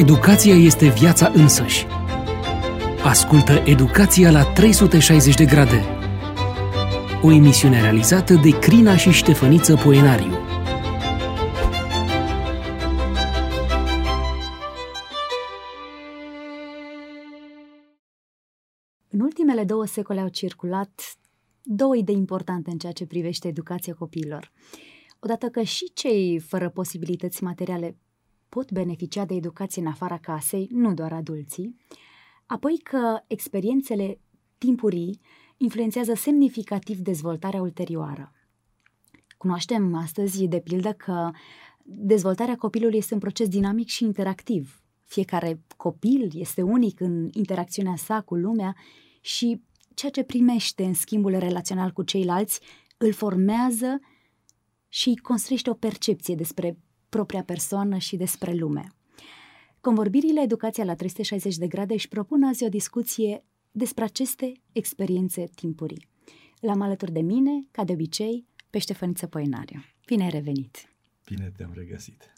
Educația este viața însăși. Ascultă Educația la 360 de grade. O emisiune realizată de Crina și Ștefăniță Poenariu. În ultimele două secole au circulat două idei importante în ceea ce privește educația copiilor. Odată că și cei fără posibilități materiale pot beneficia de educație în afara casei, nu doar adulții, apoi că experiențele timpurii influențează semnificativ dezvoltarea ulterioară. Cunoaștem astăzi, de pildă, că dezvoltarea copilului este un proces dinamic și interactiv. Fiecare copil este unic în interacțiunea sa cu lumea și ceea ce primește în schimbul relațional cu ceilalți îl formează și construiește o percepție despre propria persoană și despre lume. Convorbirile Educația la 360 de grade își propun azi o discuție despre aceste experiențe timpurii. L-am alături de mine, ca de obicei, pe Ștefăniță Poenariu. Bine ai revenit! Bine te-am regăsit!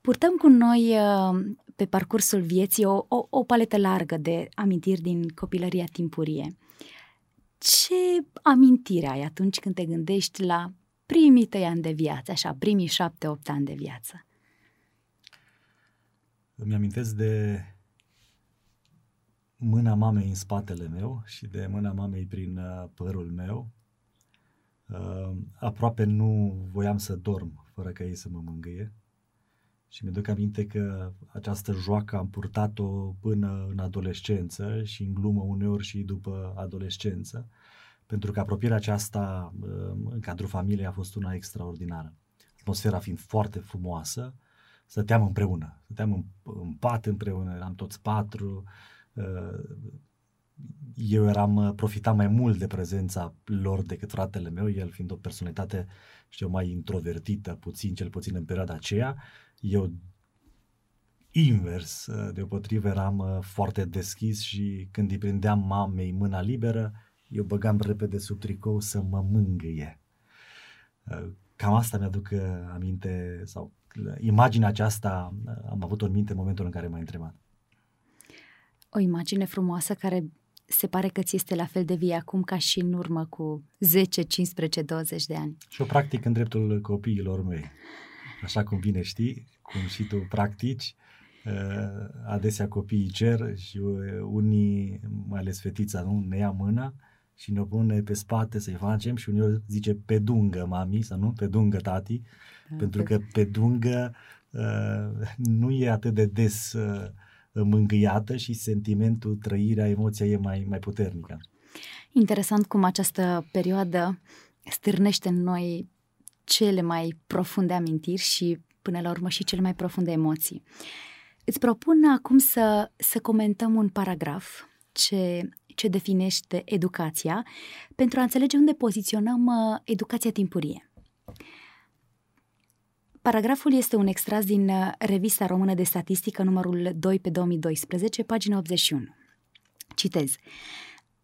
Purtăm cu noi uh, pe parcursul vieții o, o, o paletă largă de amintiri din copilăria timpurie. Ce amintire ai atunci când te gândești la primii tăi ani de viață, așa, primii șapte-opt ani de viață? Îmi amintesc de mâna mamei în spatele meu și de mâna mamei prin uh, părul meu. Uh, aproape nu voiam să dorm fără ca ei să mă mângâie. Și mi-aduc aminte că această joacă am purtat-o până în adolescență și în glumă uneori și după adolescență pentru că apropierea aceasta um, în cadrul familiei a fost una extraordinară. Atmosfera fiind foarte frumoasă, stăteam împreună, stăteam în, în pat împreună, eram toți patru, uh, eu eram, uh, profitam mai mult de prezența lor decât fratele meu, el fiind o personalitate, știu, mai introvertită, puțin, cel puțin în perioada aceea, eu invers, uh, deopotrivă eram foarte deschis și când îi prindeam mamei mâna liberă, eu băgam repede sub tricou să mă mângâie. Uh, cam asta mi-aduc uh, aminte, sau uh, imaginea aceasta am avut-o în minte în momentul în care m-ai întrebat. O imagine frumoasă care se pare că ți este la fel de vie acum ca și în urmă cu 10, 15, 20 de ani. Și o practic în dreptul copiilor mei. Așa cum bine știi, cum și tu practici, adesea copiii cer și unii, mai ales fetița, nu, ne ia mâna și ne pune pe spate să-i facem și uneori zice pe dungă mami sau nu, pe dungă tati, da, pentru pe... că pe dungă uh, nu e atât de des uh, mângâiată și sentimentul, trăirea, emoția e mai, mai puternică. Interesant cum această perioadă stârnește în noi cele mai profunde amintiri și până la urmă și cele mai profunde emoții. Îți propun acum să, să comentăm un paragraf ce ce definește educația, pentru a înțelege unde poziționăm uh, educația timpurie. Paragraful este un extras din uh, Revista Română de Statistică, numărul 2 pe 2012, pagina 81. Citez.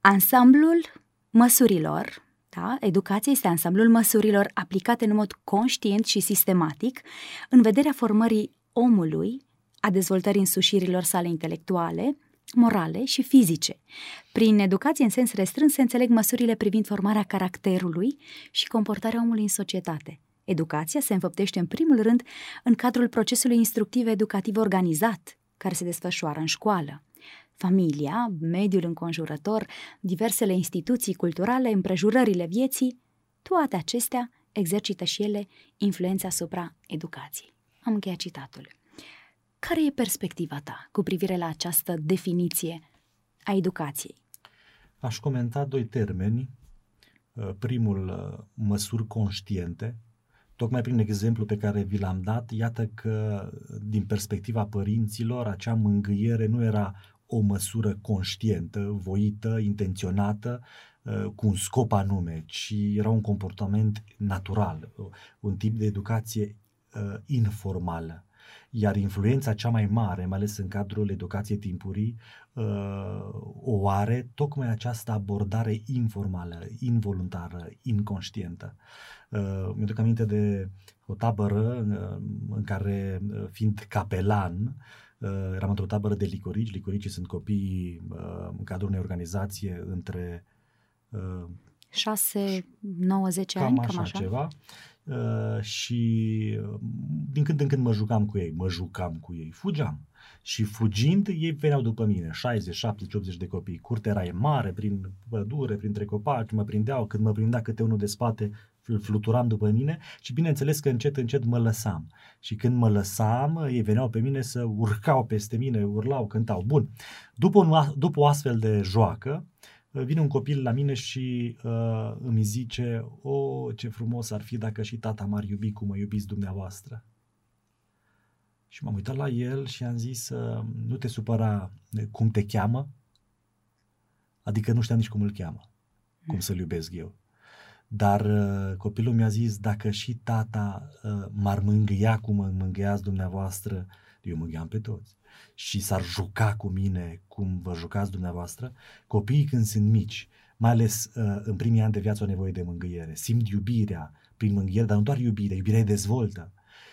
Ansamblul măsurilor, da? Educația este ansamblul măsurilor aplicate în mod conștient și sistematic în vederea formării omului, a dezvoltării însușirilor sale intelectuale, morale și fizice. Prin educație în sens restrâns se înțeleg măsurile privind formarea caracterului și comportarea omului în societate. Educația se înfăptește în primul rând în cadrul procesului instructiv educativ organizat, care se desfășoară în școală. Familia, mediul înconjurător, diversele instituții culturale, împrejurările vieții, toate acestea exercită și ele influența asupra educației. Am încheiat citatul. Care e perspectiva ta cu privire la această definiție a educației? Aș comenta doi termeni. Uh, primul, uh, măsuri conștiente. Tocmai prin exemplu pe care vi l-am dat, iată că din perspectiva părinților, acea mângâiere nu era o măsură conștientă, voită, intenționată, uh, cu un scop anume, ci era un comportament natural, un tip de educație informală iar influența cea mai mare, mai ales în cadrul educației timpurii, uh, o are tocmai această abordare informală, involuntară, inconștientă. Uh, mi-aduc aminte de o tabără uh, în care, fiind capelan, eram într-o tabără de licorici. Licoricii sunt copii în cadrul unei organizație între 6, 9, 10 ani, cam așa, ceva. Uh, și din când în când mă jucam cu ei, mă jucam cu ei, fugeam. Și fugind, ei veneau după mine, 60, 70, 80 de copii. Curtea era mare, prin pădure, printre copaci, mă prindeau, când mă prindea câte unul de spate, fluturam după mine și bineînțeles că încet, încet mă lăsam. Și când mă lăsam, ei veneau pe mine să urcau peste mine, urlau, cântau. Bun. După, un, după o astfel de joacă, vine un copil la mine și uh, îmi zice, o, oh, ce frumos ar fi dacă și tata m-ar iubi cum mă iubiți dumneavoastră. Și m-am uitat la el și am zis, uh, nu te supăra cum te cheamă, adică nu știam nici cum îl cheamă, cum să-l iubesc eu. Dar uh, copilul mi-a zis, dacă și tata uh, m-ar mângâia cum mă mângâiați dumneavoastră, eu mângâiam pe toți și s-ar juca cu mine cum vă jucați dumneavoastră, copiii când sunt mici, mai ales uh, în primii ani de viață au nevoie de mângâiere, simt iubirea prin mângâiere, dar nu doar iubirea, iubirea dezvoltă.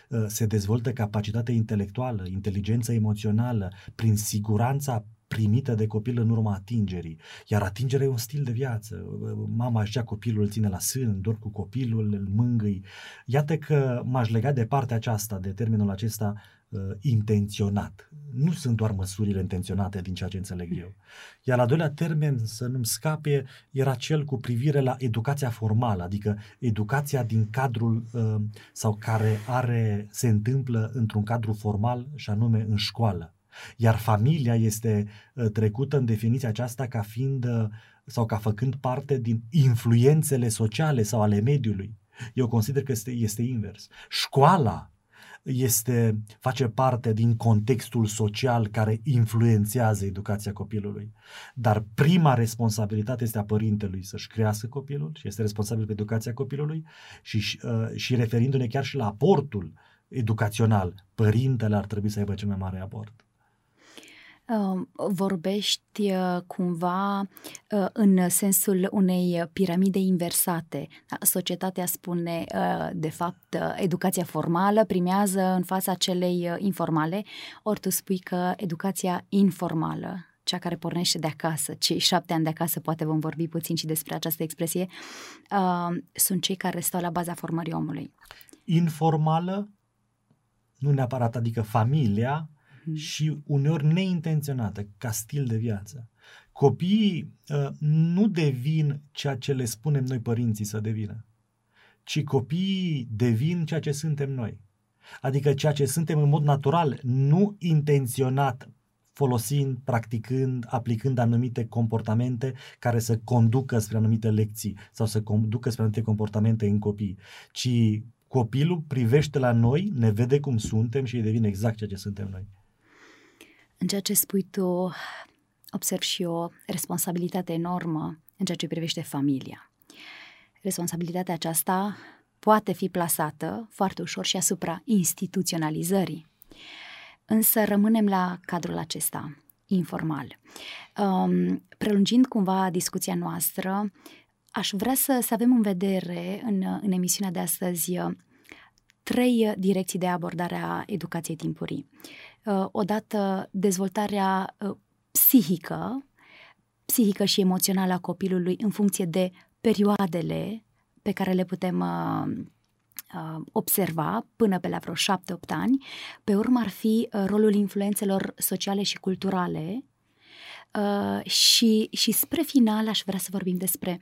Uh, se dezvoltă capacitatea intelectuală, inteligența emoțională, prin siguranța primită de copil în urma atingerii. Iar atingerea e un stil de viață. Mama își ia copilul, îl ține la sân, dor cu copilul, îl mângâi. Iată că m-aș lega de partea aceasta, de termenul acesta uh, intenționat. Nu sunt doar măsurile intenționate din ceea ce înțeleg eu. Iar al doilea termen, să nu-mi scape, era cel cu privire la educația formală, adică educația din cadrul uh, sau care are, se întâmplă într-un cadru formal și anume în școală. Iar familia este uh, trecută în definiția aceasta ca fiind uh, sau ca făcând parte din influențele sociale sau ale mediului. Eu consider că este, este invers. Școala este, face parte din contextul social care influențează educația copilului. Dar prima responsabilitate este a părintelui să-și crească copilul și este responsabil pe educația copilului și, uh, și referindu-ne chiar și la aportul educațional, părintele ar trebui să aibă cel mai mare aport vorbești uh, cumva uh, în sensul unei piramide inversate. Da, societatea spune, uh, de fapt, educația formală primează în fața celei informale, ori tu spui că educația informală, cea care pornește de acasă, cei șapte ani de acasă, poate vom vorbi puțin și despre această expresie, sunt cei care stau la baza formării omului. Informală, nu neapărat, adică familia, mm. și uneori neintenționată, ca stil de viață. Copiii uh, nu devin ceea ce le spunem noi părinții să devină, ci copiii devin ceea ce suntem noi. Adică ceea ce suntem în mod natural, nu intenționat, folosind, practicând, aplicând anumite comportamente care să conducă spre anumite lecții sau să conducă spre anumite comportamente în copii, ci copilul privește la noi, ne vede cum suntem și devine exact ceea ce suntem noi. În ceea ce spui tu, observ și o responsabilitate enormă în ceea ce privește familia. Responsabilitatea aceasta poate fi plasată foarte ușor și asupra instituționalizării. Însă rămânem la cadrul acesta, informal. Um, prelungind cumva discuția noastră, aș vrea să, să avem în vedere în, în emisiunea de astăzi trei direcții de abordare a educației timpurii. Uh, odată dezvoltarea uh, psihică, psihică și emoțională a copilului în funcție de perioadele pe care le putem uh, observa până pe la vreo șapte-opt ani. Pe urmă ar fi rolul influențelor sociale și culturale și, și spre final aș vrea să vorbim despre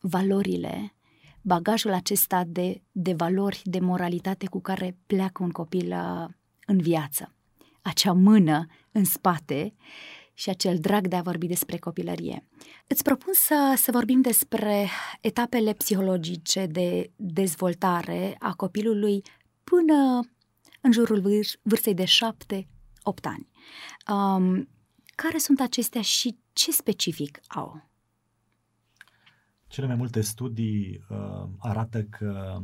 valorile bagajul acesta de, de valori, de moralitate cu care pleacă un copil în viață acea mână în spate și acel drag de a vorbi despre copilărie. Îți propun să, să vorbim despre etapele psihologice de dezvoltare a copilului până în jurul vâr- vârstei de șapte, opt ani. Um, care sunt acestea și ce specific au? Cele mai multe studii uh, arată că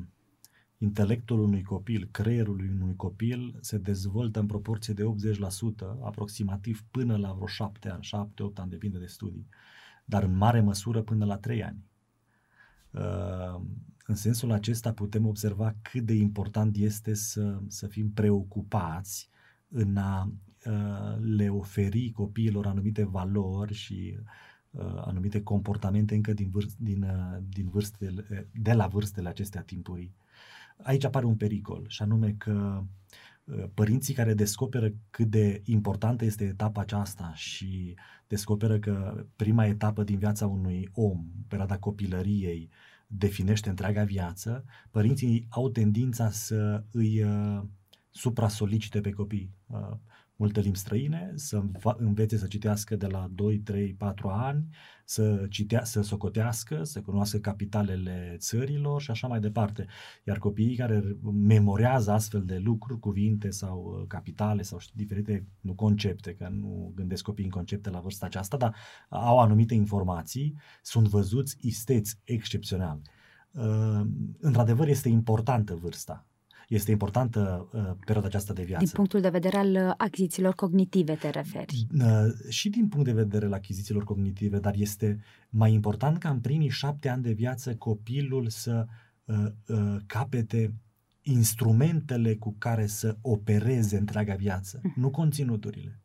intelectul unui copil, creierul unui copil se dezvoltă în proporție de 80%, aproximativ până la vreo 7 ani, 7-8 ani, depinde de studii, dar în mare măsură până la 3 ani. Uh, în sensul acesta putem observa cât de important este să, să fim preocupați în a uh, le oferi copiilor anumite valori și uh, anumite comportamente încă din, vârst, din, uh, din vârstele, de la vârstele acestea timpurii. Aici apare un pericol și anume că uh, părinții care descoperă cât de importantă este etapa aceasta și descoperă că prima etapă din viața unui om, perioada copilăriei, definește întreaga viață, părinții au tendința să îi uh, supra-solicite pe copii. Uh, multe limbi străine, să învețe să citească de la 2, 3, 4 ani, să, citea, să socotească, să cunoască capitalele țărilor și așa mai departe. Iar copiii care memorează astfel de lucruri, cuvinte sau uh, capitale sau știu, diferite nu concepte, că nu gândesc copiii în concepte la vârsta aceasta, dar au anumite informații, sunt văzuți isteți excepțional. Uh, într-adevăr, este importantă vârsta este importantă uh, perioada aceasta de viață. Din punctul de vedere al uh, achizițiilor cognitive te referi? Uh, și din punct de vedere al achizițiilor cognitive, dar este mai important ca în primii șapte ani de viață copilul să uh, uh, capete instrumentele cu care să opereze întreaga viață, mm. nu conținuturile.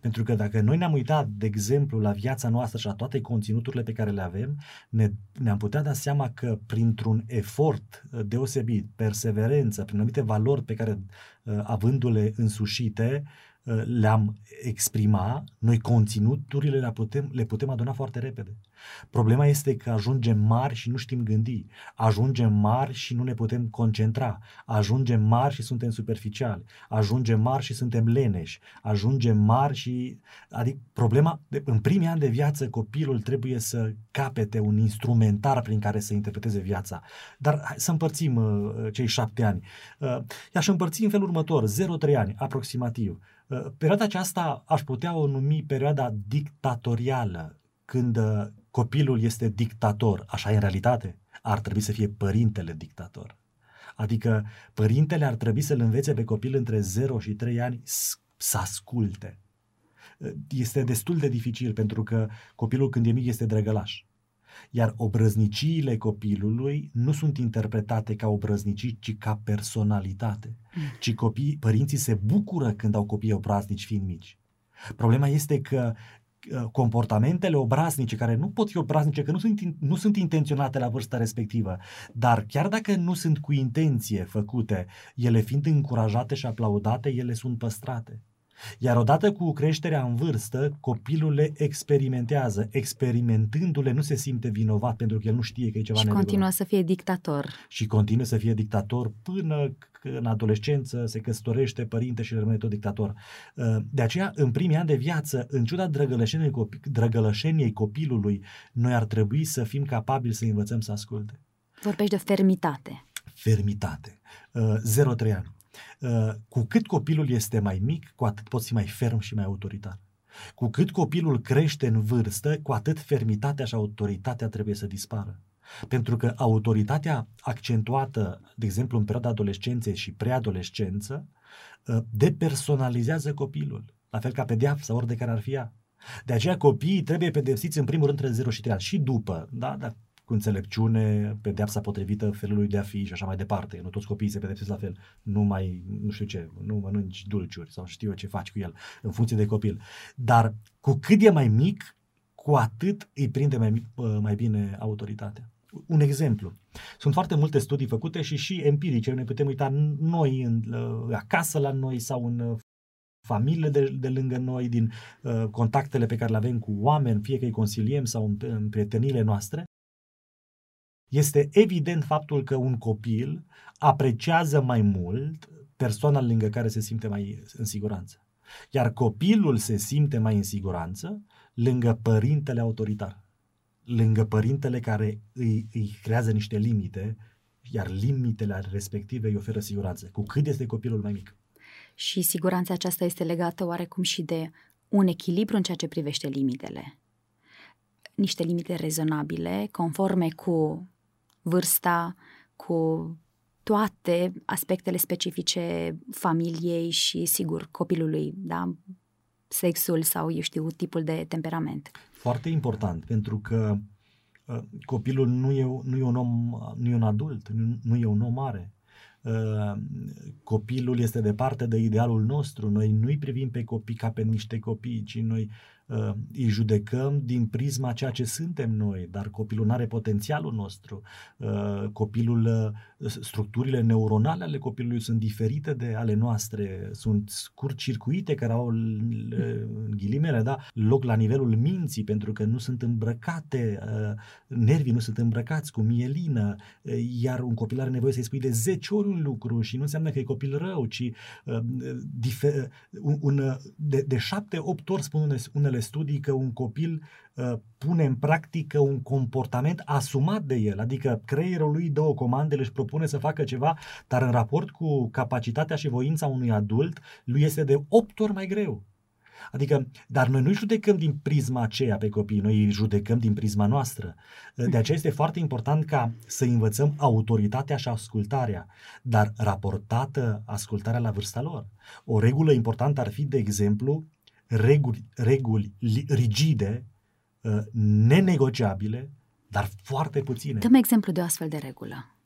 Pentru că dacă noi ne-am uitat, de exemplu, la viața noastră și la toate conținuturile pe care le avem, ne, ne-am putea da seama că printr-un efort uh, deosebit, perseverență, prin anumite valori pe care, uh, avându-le însușite, Uh, le-am exprima, noi conținuturile le putem, le putem aduna foarte repede. Problema este că ajungem mari și nu știm gândi, ajungem mari și nu ne putem concentra, ajungem mari și suntem superficiali, ajungem mari și suntem leneși, ajungem mari și... Adică problema, în primii ani de viață copilul trebuie să capete un instrumentar prin care să interpreteze viața. Dar hai să împărțim uh, cei șapte ani. Uh, i-aș împărți în felul următor, 0-3 ani aproximativ. Uh, perioada aceasta aș putea o numi perioada dictatorială, când uh, copilul este dictator, așa e în realitate, ar trebui să fie părintele dictator. Adică părintele ar trebui să-l învețe pe copil între 0 și 3 ani să asculte. Uh, este destul de dificil pentru că copilul când e mic este drăgălaș. Iar obrăzniciile copilului nu sunt interpretate ca obrăznicii, ci ca personalitate. Mm. Ci copii, părinții se bucură când au copii obraznici fiind mici. Problema este că uh, comportamentele obraznice, care nu pot fi obraznice, că nu sunt, nu sunt intenționate la vârsta respectivă, dar chiar dacă nu sunt cu intenție făcute, ele fiind încurajate și aplaudate, ele sunt păstrate. Iar odată cu creșterea în vârstă, copilul le experimentează. Experimentându-le nu se simte vinovat pentru că el nu știe că e ceva Și neregulă. continuă să fie dictator. Și continuă să fie dictator până în adolescență se căsătorește părinte și rămâne tot dictator. Uh, de aceea, în primii ani de viață, în ciuda drăgălășeniei, copi, drăgălășeniei copilului, noi ar trebui să fim capabili să învățăm să asculte. Vorbești de fermitate. Fermitate. 0-3 uh, ani. Uh, cu cât copilul este mai mic, cu atât poți fi mai ferm și mai autoritar. Cu cât copilul crește în vârstă, cu atât fermitatea și autoritatea trebuie să dispară. Pentru că autoritatea accentuată, de exemplu, în perioada adolescenței și preadolescență, uh, depersonalizează copilul, la fel ca pedeapsa, ori de care ar fi ea. De aceea copiii trebuie pedepsiți în primul rând între 0 și 3 ani și după, da? Dar cu înțelepciune, pedeapsa potrivită felului de a fi și așa mai departe. Nu toți copiii se pedepsesc la fel. Nu mai, nu știu ce, nu mănânci dulciuri sau știu eu ce faci cu el, în funcție de copil. Dar cu cât e mai mic, cu atât îi prinde mai, mai bine autoritatea. Un exemplu. Sunt foarte multe studii făcute și și empirice. Ne putem uita noi în, acasă la noi sau în familiile de, de lângă noi, din uh, contactele pe care le avem cu oameni, fie că îi consiliem sau în, în prietenile noastre, este evident faptul că un copil apreciază mai mult persoana lângă care se simte mai în siguranță. Iar copilul se simte mai în siguranță lângă părintele autoritar, lângă părintele care îi, îi creează niște limite, iar limitele respective îi oferă siguranță, cu cât este copilul mai mic. Și siguranța aceasta este legată oarecum și de un echilibru în ceea ce privește limitele. Niște limite rezonabile, conforme cu vârsta, cu toate aspectele specifice familiei și, sigur, copilului, da? sexul sau, eu știu, tipul de temperament. Foarte important, pentru că uh, copilul nu e, nu e un om, nu e un adult, nu, nu e un om mare. copilul este departe de idealul nostru, noi nu-i privim pe copii ca pe niște copii, ci noi uh, îi judecăm din prisma ceea ce suntem noi, dar copilul nu are potențialul nostru. Uh, copilul, uh, structurile neuronale ale copilului sunt diferite de ale noastre, sunt scurt-circuite care au, în ghilimele, da, loc la nivelul minții, pentru că nu sunt îmbrăcate, uh, nervii nu sunt îmbrăcați cu mielină, uh, iar un copil are nevoie să-i spui de 10 ori un lucru și nu înseamnă că e copil rău, ci uh, difer, un, un, de, de 7-8 ori spun unele unele studii că un copil uh, pune în practică un comportament asumat de el, adică creierul lui dă o comandă, își propune să facă ceva, dar în raport cu capacitatea și voința unui adult, lui este de 8 ori mai greu. Adică, dar noi nu judecăm din prisma aceea pe copii, noi îi judecăm din prisma noastră. De aceea este foarte important ca să învățăm autoritatea și ascultarea, dar raportată ascultarea la vârsta lor. O regulă importantă ar fi, de exemplu, reguli, reguli rigide, uh, nenegociabile, dar foarte puține. Dăm exemplu de o astfel de regulă.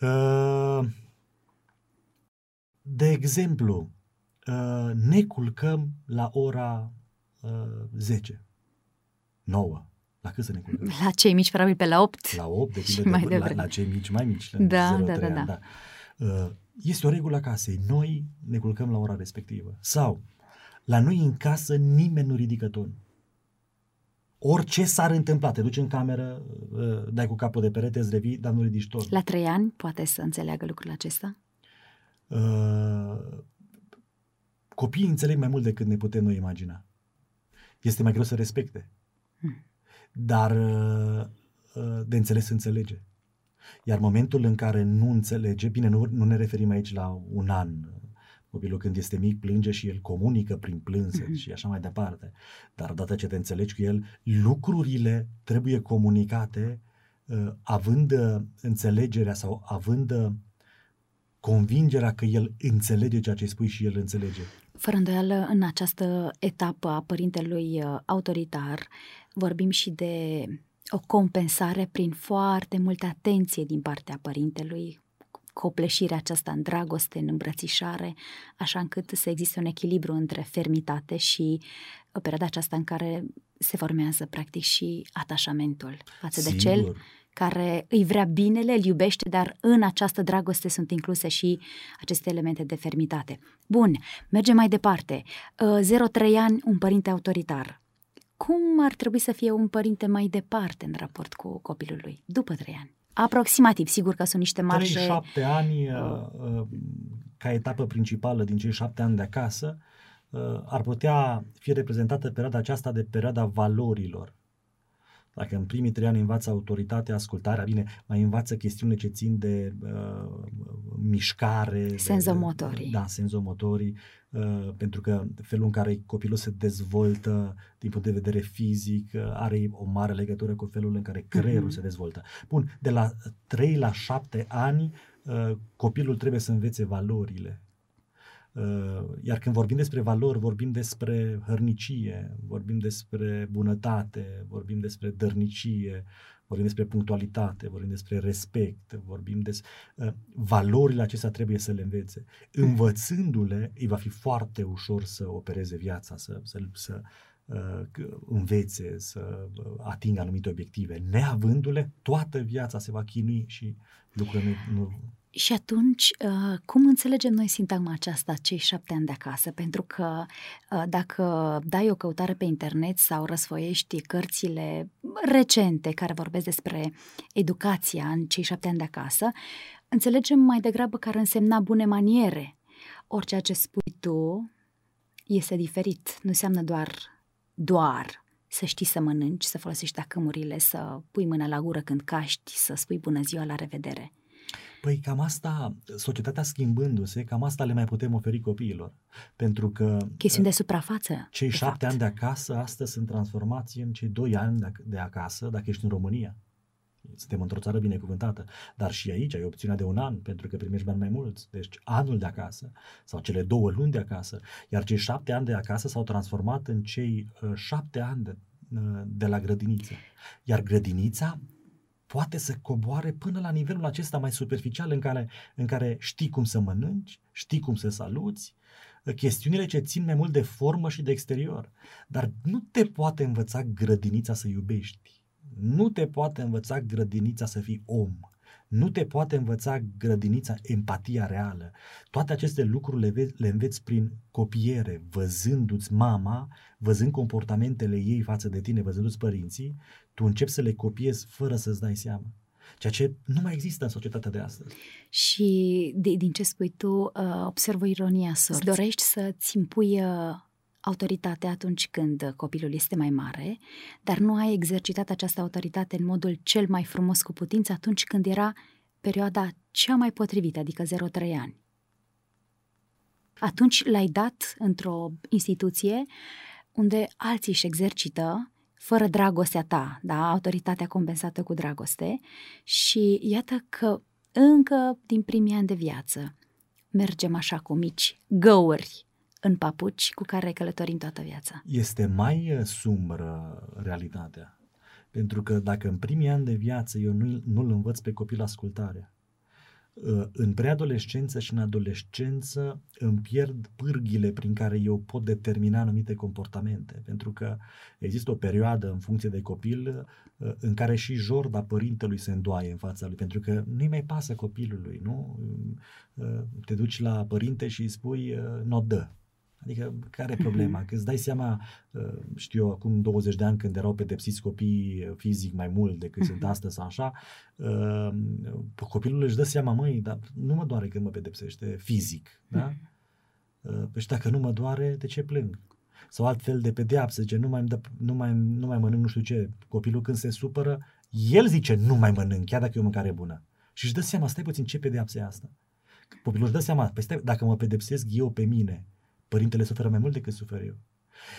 Uh, de exemplu, uh, ne culcăm la ora 10, 9. La cât să ne culcăm? La cei mici, probabil pe la 8. La 8, depinde de, mai de la, la cei mici, mai mici. Da, 0, da, da, da. da. Este o regulă a casei. Noi ne culcăm la ora respectivă. Sau la noi în casă nimeni nu ridică ton. Orice s-ar întâmpla, te duci în cameră, uh, dai cu capul de perete, îți revii, dar nu ridici ton. La trei ani poate să înțeleagă lucrul acesta? Uh, copiii înțeleg mai mult decât ne putem noi imagina. Este mai greu să respecte. Hmm. Dar uh, uh, de înțeles înțelege. Iar momentul în care nu înțelege, bine, nu, nu ne referim aici la un an, Copilul când este mic plânge și el comunică prin plânse mm-hmm. și așa mai departe. Dar odată ce te înțelegi cu el, lucrurile trebuie comunicate uh, având uh, înțelegerea sau având uh, convingerea că el înțelege ceea ce spui și el înțelege. Fără îndoială, în această etapă a părintelui uh, autoritar, vorbim și de o compensare prin foarte multă atenție din partea părintelui, copleșirea aceasta în dragoste, în îmbrățișare, așa încât să existe un echilibru între fermitate și o perioadă aceasta în care se formează practic și atașamentul față Sigur. de cel care îi vrea binele, îl iubește, dar în această dragoste sunt incluse și aceste elemente de fermitate. Bun, mergem mai departe. 0-3 uh, ani, un părinte autoritar. Cum ar trebui să fie un părinte mai departe în raport cu copilul lui, după 3 ani? Aproximativ, sigur că sunt niște marje... 3-7 ani, uh, uh, ca etapă principală din cei șapte ani de acasă, uh, ar putea fi reprezentată perioada aceasta de perioada valorilor. Dacă în primii trei ani învață autoritatea, ascultarea, bine, mai învață chestiunile ce țin de uh, mișcare. Senzomotorii. De, da, senzomotorii, uh, pentru că felul în care copilul se dezvoltă din punct de vedere fizic uh, are o mare legătură cu felul în care creierul uh-huh. se dezvoltă. Bun, de la 3 la 7 ani, uh, copilul trebuie să învețe valorile Uh, iar când vorbim despre valori, vorbim despre hărnicie, vorbim despre bunătate, vorbim despre dărnicie, vorbim despre punctualitate, vorbim despre respect, vorbim despre... Uh, valorile acestea trebuie să le învețe. Învățându-le, îi va fi foarte ușor să opereze viața, să, să, să uh, învețe, să atingă anumite obiective. Neavându-le, toată viața se va chinui și lucrurile nu, nu și atunci, uh, cum înțelegem noi sintagma aceasta, cei șapte ani de acasă? Pentru că uh, dacă dai o căutare pe internet sau răsfoiești cărțile recente care vorbesc despre educația în cei șapte ani de acasă, înțelegem mai degrabă că ar însemna bune maniere. Orice ce spui tu este diferit, nu înseamnă doar, doar să știi să mănânci, să folosești acămurile, să pui mâna la gură când caști, să spui bună ziua, la revedere – Păi cam asta, societatea schimbându-se, cam asta le mai putem oferi copiilor. Pentru că... Chestiuni de suprafață. Cei de șapte fapt. ani de acasă astăzi sunt transformați în cei doi ani de, de acasă, dacă ești în România. Suntem într-o țară binecuvântată. Dar și aici ai opțiunea de un an, pentru că primești bani mai mulți. Deci anul de acasă sau cele două luni de acasă. Iar cei șapte ani de acasă s-au transformat în cei uh, șapte ani de, uh, de la grădiniță. Iar grădinița poate să coboare până la nivelul acesta mai superficial în care, în care știi cum să mănânci, știi cum să saluți, chestiunile ce țin mai mult de formă și de exterior. Dar nu te poate învăța grădinița să iubești. Nu te poate învăța grădinița să fii om. Nu te poate învăța grădinița empatia reală. Toate aceste lucruri le, ve- le înveți prin copiere, văzându-ți mama, văzând comportamentele ei față de tine, văzându-ți părinții, tu începi să le copiezi fără să-ți dai seama. Ceea ce nu mai există în societatea de astăzi. Și de, din ce spui tu, uh, observ o ironie a sorții. Îți dorești să-ți impui uh, autoritate atunci când copilul este mai mare, dar nu ai exercitat această autoritate în modul cel mai frumos cu putință atunci când era perioada cea mai potrivită, adică 0-3 ani. Atunci l-ai dat într-o instituție unde alții își exercită fără dragostea ta, da, autoritatea compensată cu dragoste și iată că încă din primii ani de viață mergem așa cu mici găuri în papuci cu care călătorim toată viața. Este mai uh, sumbră realitatea. Pentru că dacă în primii ani de viață eu nu, nu-l învăț pe copil ascultarea, uh, în preadolescență și în adolescență îmi pierd pârghile prin care eu pot determina anumite comportamente. Pentru că există o perioadă în funcție de copil uh, în care și jorda părintelui se îndoaie în fața lui, pentru că nu-i mai pasă copilului, nu? Te duci la părinte și îi spui, nu dă, Adică care e problema? Că îți dai seama, uh, știu eu, acum 20 de ani când erau pedepsiți copii uh, fizic mai mult decât sunt astăzi sau așa, uh, copilul își dă seama, măi, dar nu mă doare când mă pedepsește fizic, da? Păi și dacă nu mă doare, de ce plâng? Sau altfel de pedeapsă, zice, nu mai, dă, nu, mai, nu mai mănânc nu știu ce. Copilul când se supără, el zice, nu mai mănânc, chiar dacă e o mâncare bună. Și își dă seama, stai puțin, ce pedeapsă e asta? Copilul își dă seama, păi stai, dacă mă pedepsesc eu pe mine, Părintele suferă mai mult decât sufer eu.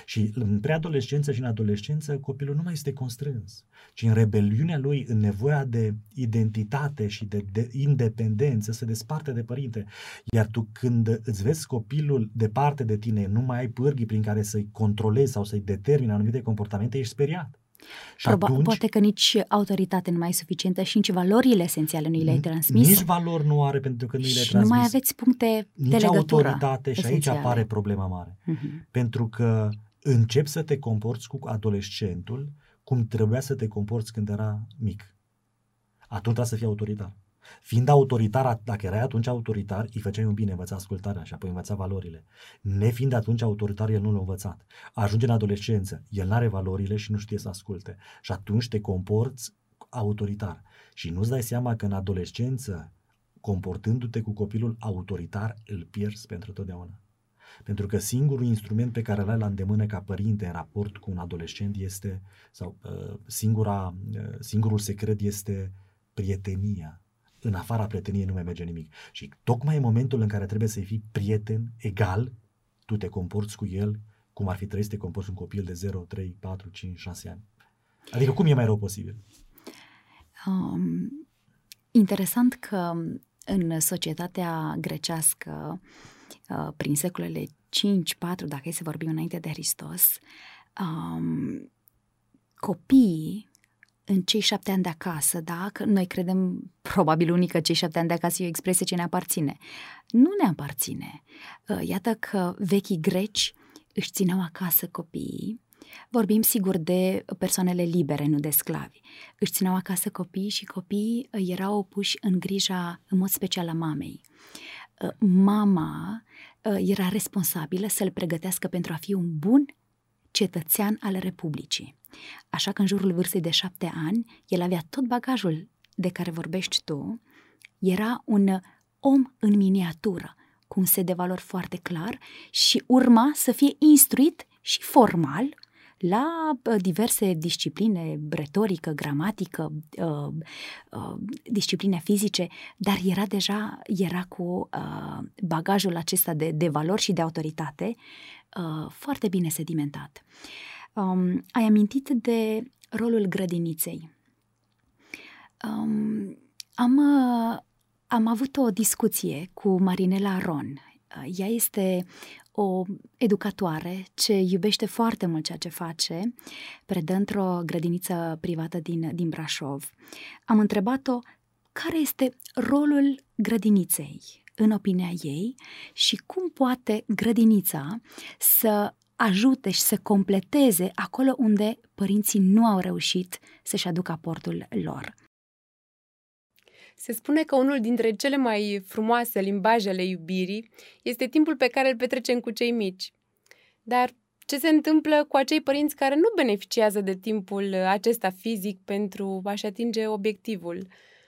Și în preadolescență și în adolescență copilul nu mai este constrâns, ci în rebeliunea lui, în nevoia de identitate și de, de independență, se desparte de părinte. Iar tu când îți vezi copilul departe de tine, nu mai ai pârghii prin care să-i controlezi sau să-i determini anumite comportamente, ești speriat. Și Proba- atunci, poate că nici autoritate nu mai e suficientă și nici valorile esențiale nu le-ai transmis. Nici valori nu are pentru că nu le-ai transmis. nu mai aveți puncte nici de legătură autoritate și esențiale. aici apare problema mare. Uh-huh. Pentru că începi să te comporți cu adolescentul cum trebuia să te comporți când era mic. Atunci trebuie să fii autoritar. Fiind autoritar, dacă erai atunci autoritar, îi făceai un bine, învăța ascultarea și apoi învăța valorile. Nefiind atunci autoritar, el nu l-a învățat. Ajunge în adolescență, el nu are valorile și nu știe să asculte. Și atunci te comporți autoritar. Și nu-ți dai seama că în adolescență, comportându-te cu copilul autoritar, îl pierzi pentru totdeauna. Pentru că singurul instrument pe care îl ai la îndemână ca părinte în raport cu un adolescent este, sau uh, singura, uh, singurul secret este prietenia, în afara prieteniei nu mai merge nimic. Și tocmai în momentul în care trebuie să fii prieten egal, tu te comporți cu el cum ar fi trăit să te comporți un copil de 0, 3, 4, 5, 6 ani. Adică cum e mai rău posibil? Um, interesant că în societatea grecească, uh, prin secolele 5-4, dacă e să vorbim înainte de Hristos, um, copiii în cei șapte ani de acasă, da? Că noi credem probabil unii că cei șapte ani de acasă e o expresie ce ne aparține. Nu ne aparține. Uh, iată că vechii greci își țineau acasă copiii, Vorbim sigur de persoanele libere, nu de sclavi. Își țineau acasă copiii și copiii uh, erau puși în grija, în mod special, a mamei. Uh, mama era responsabilă să-l pregătească pentru a fi un bun cetățean al Republicii. Așa că în jurul vârstei de șapte ani, el avea tot bagajul de care vorbești tu, era un om în miniatură, cu un set de valori foarte clar și urma să fie instruit și formal la diverse discipline, retorică, gramatică, uh, uh, discipline fizice, dar era deja era cu uh, bagajul acesta de, de valori și de autoritate foarte bine sedimentat. Um, ai amintit de rolul grădiniței. Um, am, uh, am avut o discuție cu Marinela Ron Ea este o educatoare ce iubește foarte mult ceea ce face, predă într-o grădiniță privată din, din Brașov. Am întrebat-o care este rolul grădiniței în opinia ei și cum poate grădinița să ajute și să completeze acolo unde părinții nu au reușit să-și aducă aportul lor. Se spune că unul dintre cele mai frumoase limbaje ale iubirii este timpul pe care îl petrecem cu cei mici. Dar ce se întâmplă cu acei părinți care nu beneficiază de timpul acesta fizic pentru a-și atinge obiectivul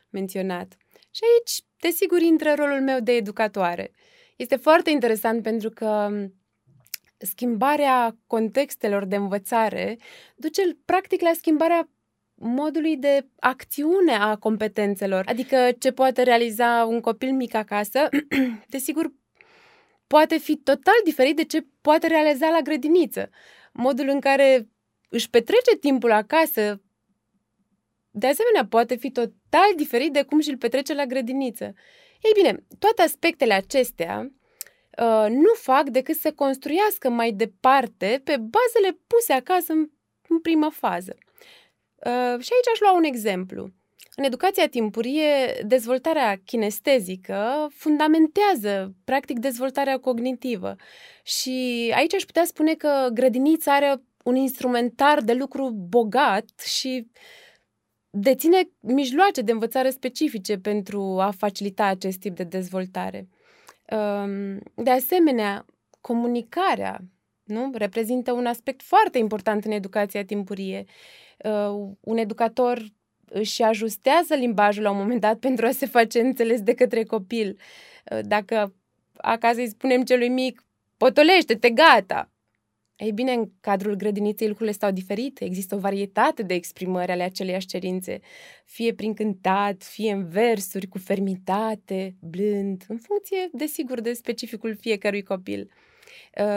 menționat? Și aici, desigur, intră rolul meu de educatoare. Este foarte interesant pentru că schimbarea contextelor de învățare duce practic la schimbarea modului de acțiune a competențelor. Adică ce poate realiza un copil mic acasă, desigur, poate fi total diferit de ce poate realiza la grădiniță. Modul în care își petrece timpul acasă, de asemenea, poate fi total diferit de cum și-l petrece la grădiniță. Ei bine, toate aspectele acestea uh, nu fac decât să construiască mai departe pe bazele puse acasă în, în primă fază. Uh, și aici aș lua un exemplu. În educația timpurie, dezvoltarea kinestezică fundamentează, practic, dezvoltarea cognitivă. Și aici aș putea spune că grădinița are un instrumentar de lucru bogat și deține mijloace de învățare specifice pentru a facilita acest tip de dezvoltare. Um, de asemenea, comunicarea nu? reprezintă un aspect foarte important în educația timpurie uh, un educator își ajustează limbajul la un moment dat pentru a se face înțeles de către copil. Uh, dacă acasă îi spunem celui mic, potolește-te, gata! Ei bine, în cadrul grădiniței lucrurile stau diferite. Există o varietate de exprimări ale aceleiași cerințe, fie prin cântat, fie în versuri, cu fermitate, blând, în funcție, desigur, de specificul fiecărui copil.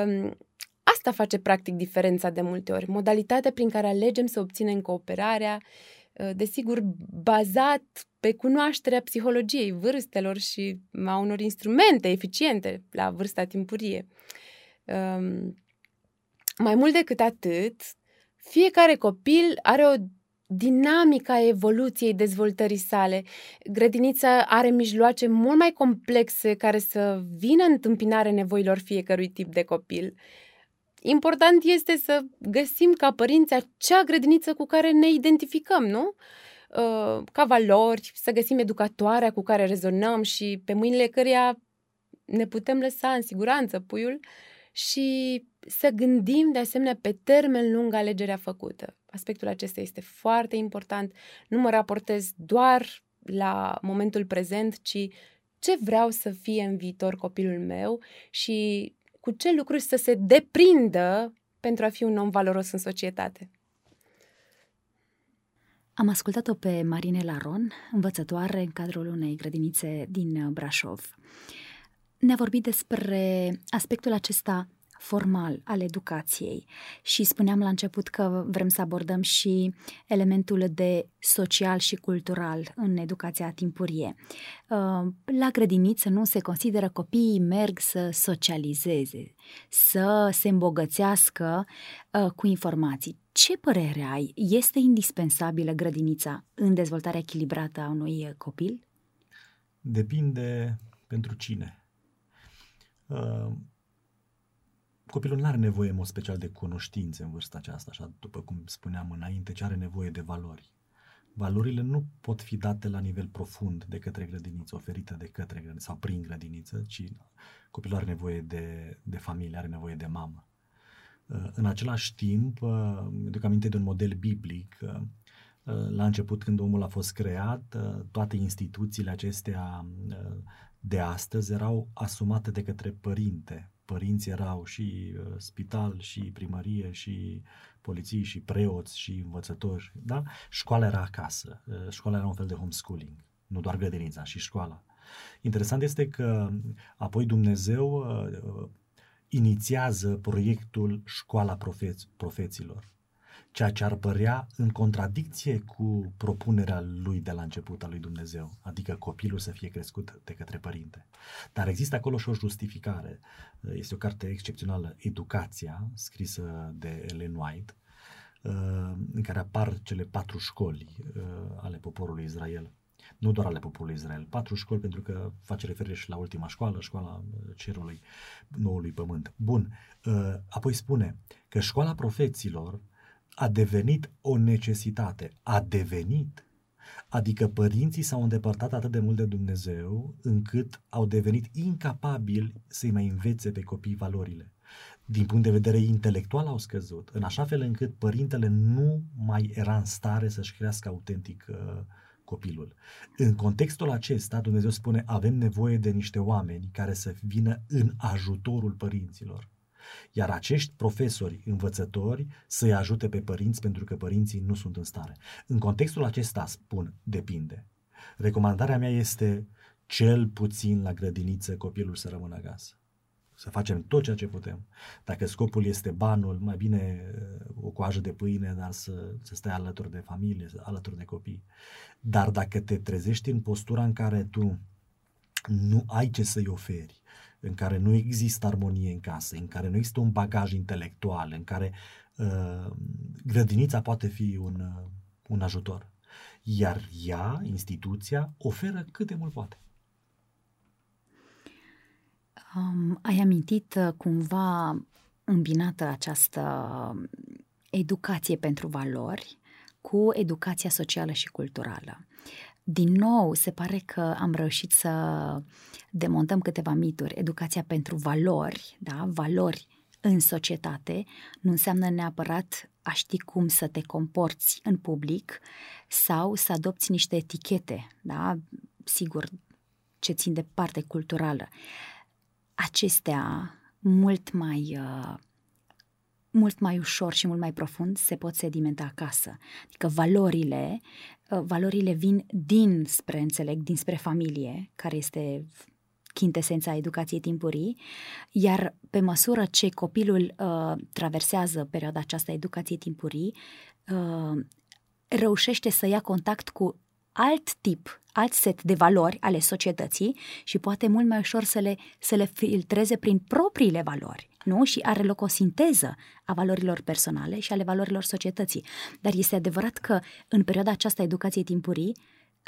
Um, Asta face practic diferența de multe ori, modalitatea prin care alegem să obținem cooperarea, ă, desigur bazat pe cunoașterea psihologiei vârstelor și a unor instrumente eficiente la vârsta timpurie. Mai mult decât atât, fiecare copil are o dinamică a evoluției dezvoltării sale. Grădinița are mijloace mult mai complexe care să vină în întâmpinare nevoilor fiecărui tip de copil. Important este să găsim ca părinți acea grădiniță cu care ne identificăm, nu? Uh, ca valori, să găsim educatoarea cu care rezonăm și pe mâinile căreia ne putem lăsa în siguranță puiul și să gândim de asemenea pe termen lung alegerea făcută. Aspectul acesta este foarte important. Nu mă raportez doar la momentul prezent, ci ce vreau să fie în viitor copilul meu și cu ce lucruri să se deprindă pentru a fi un om valoros în societate. Am ascultat-o pe Marine Laron, învățătoare în cadrul unei grădinițe din Brașov. Ne-a vorbit despre aspectul acesta formal al educației și spuneam la început că vrem să abordăm și elementul de social și cultural în educația timpurie. Uh, la grădiniță nu se consideră copiii merg să socializeze, să se îmbogățească uh, cu informații. Ce părere ai? Este indispensabilă grădinița în dezvoltarea echilibrată a unui copil? Depinde pentru cine. Uh, copilul nu are nevoie în mod special de cunoștințe în vârsta aceasta, așa după cum spuneam înainte, ci are nevoie de valori. Valorile nu pot fi date la nivel profund de către grădiniță, oferite de către grădiniță sau prin grădiniță, ci copilul are nevoie de, de familie, are nevoie de mamă. Uh, în același timp, uh, duc aminte de un model biblic, uh, la început când omul a fost creat, toate instituțiile acestea de astăzi erau asumate de către părinte, părinți erau și uh, spital, și primărie, și poliții, și preoți, și învățători, da? Școala era acasă, uh, școala era un fel de homeschooling, nu doar grădinița, și școala. Interesant este că apoi Dumnezeu uh, uh, inițiază proiectul Școala Profeț- Profeților. Ceea ce ar părea în contradicție cu propunerea lui de la început a lui Dumnezeu, adică copilul să fie crescut de către părinte. Dar există acolo și o justificare. Este o carte excepțională, Educația, scrisă de Ellen White, în care apar cele patru școli uh, ale poporului Israel nu doar ale poporului Israel. Patru școli, pentru că face referire și la ultima școală, școala uh, cerului noului pământ. Bun. Uh, apoi spune că școala profeților a devenit o necesitate. A devenit. Adică părinții s-au îndepărtat atât de mult de Dumnezeu încât au devenit incapabili să-i mai învețe pe copii valorile. Din punct de vedere intelectual au scăzut, în așa fel încât părintele nu mai era în stare să-și crească autentic uh, copilul. În contextul acesta, Dumnezeu spune, avem nevoie de niște oameni care să vină în ajutorul părinților. Iar acești profesori, învățători, să-i ajute pe părinți pentru că părinții nu sunt în stare. În contextul acesta spun, depinde. Recomandarea mea este cel puțin la grădiniță copilul să rămână acasă să facem tot ceea ce putem. Dacă scopul este banul, mai bine uh, o coajă de pâine, dar să, să stai alături de familie, alături de copii. Dar dacă te trezești în postura în care tu nu ai ce să-i oferi, în care nu există armonie în casă, în care nu există un bagaj intelectual, în care uh, grădinița poate fi un, uh, un ajutor. Iar ea, instituția, oferă cât de mult poate. Um, ai amintit uh, cumva îmbinată această educație pentru valori cu educația socială și culturală. Din nou, se pare că am reușit să demontăm câteva mituri. Educația pentru valori, da? valori în societate, nu înseamnă neapărat a ști cum să te comporți în public sau să adopți niște etichete, da? sigur, ce țin de parte culturală acestea mult mai uh, mult mai ușor și mult mai profund se pot sedimenta acasă. Adică valorile, uh, valorile vin dinspre, înțeleg, dinspre familie, care este chintesența educației timpurii, iar pe măsură ce copilul uh, traversează perioada aceasta educației timpurii, uh, reușește să ia contact cu alt tip, alt set de valori ale societății și poate mult mai ușor să le, să le filtreze prin propriile valori. Nu? Și are loc o sinteză a valorilor personale și ale valorilor societății. Dar este adevărat că în perioada aceasta educației timpurii,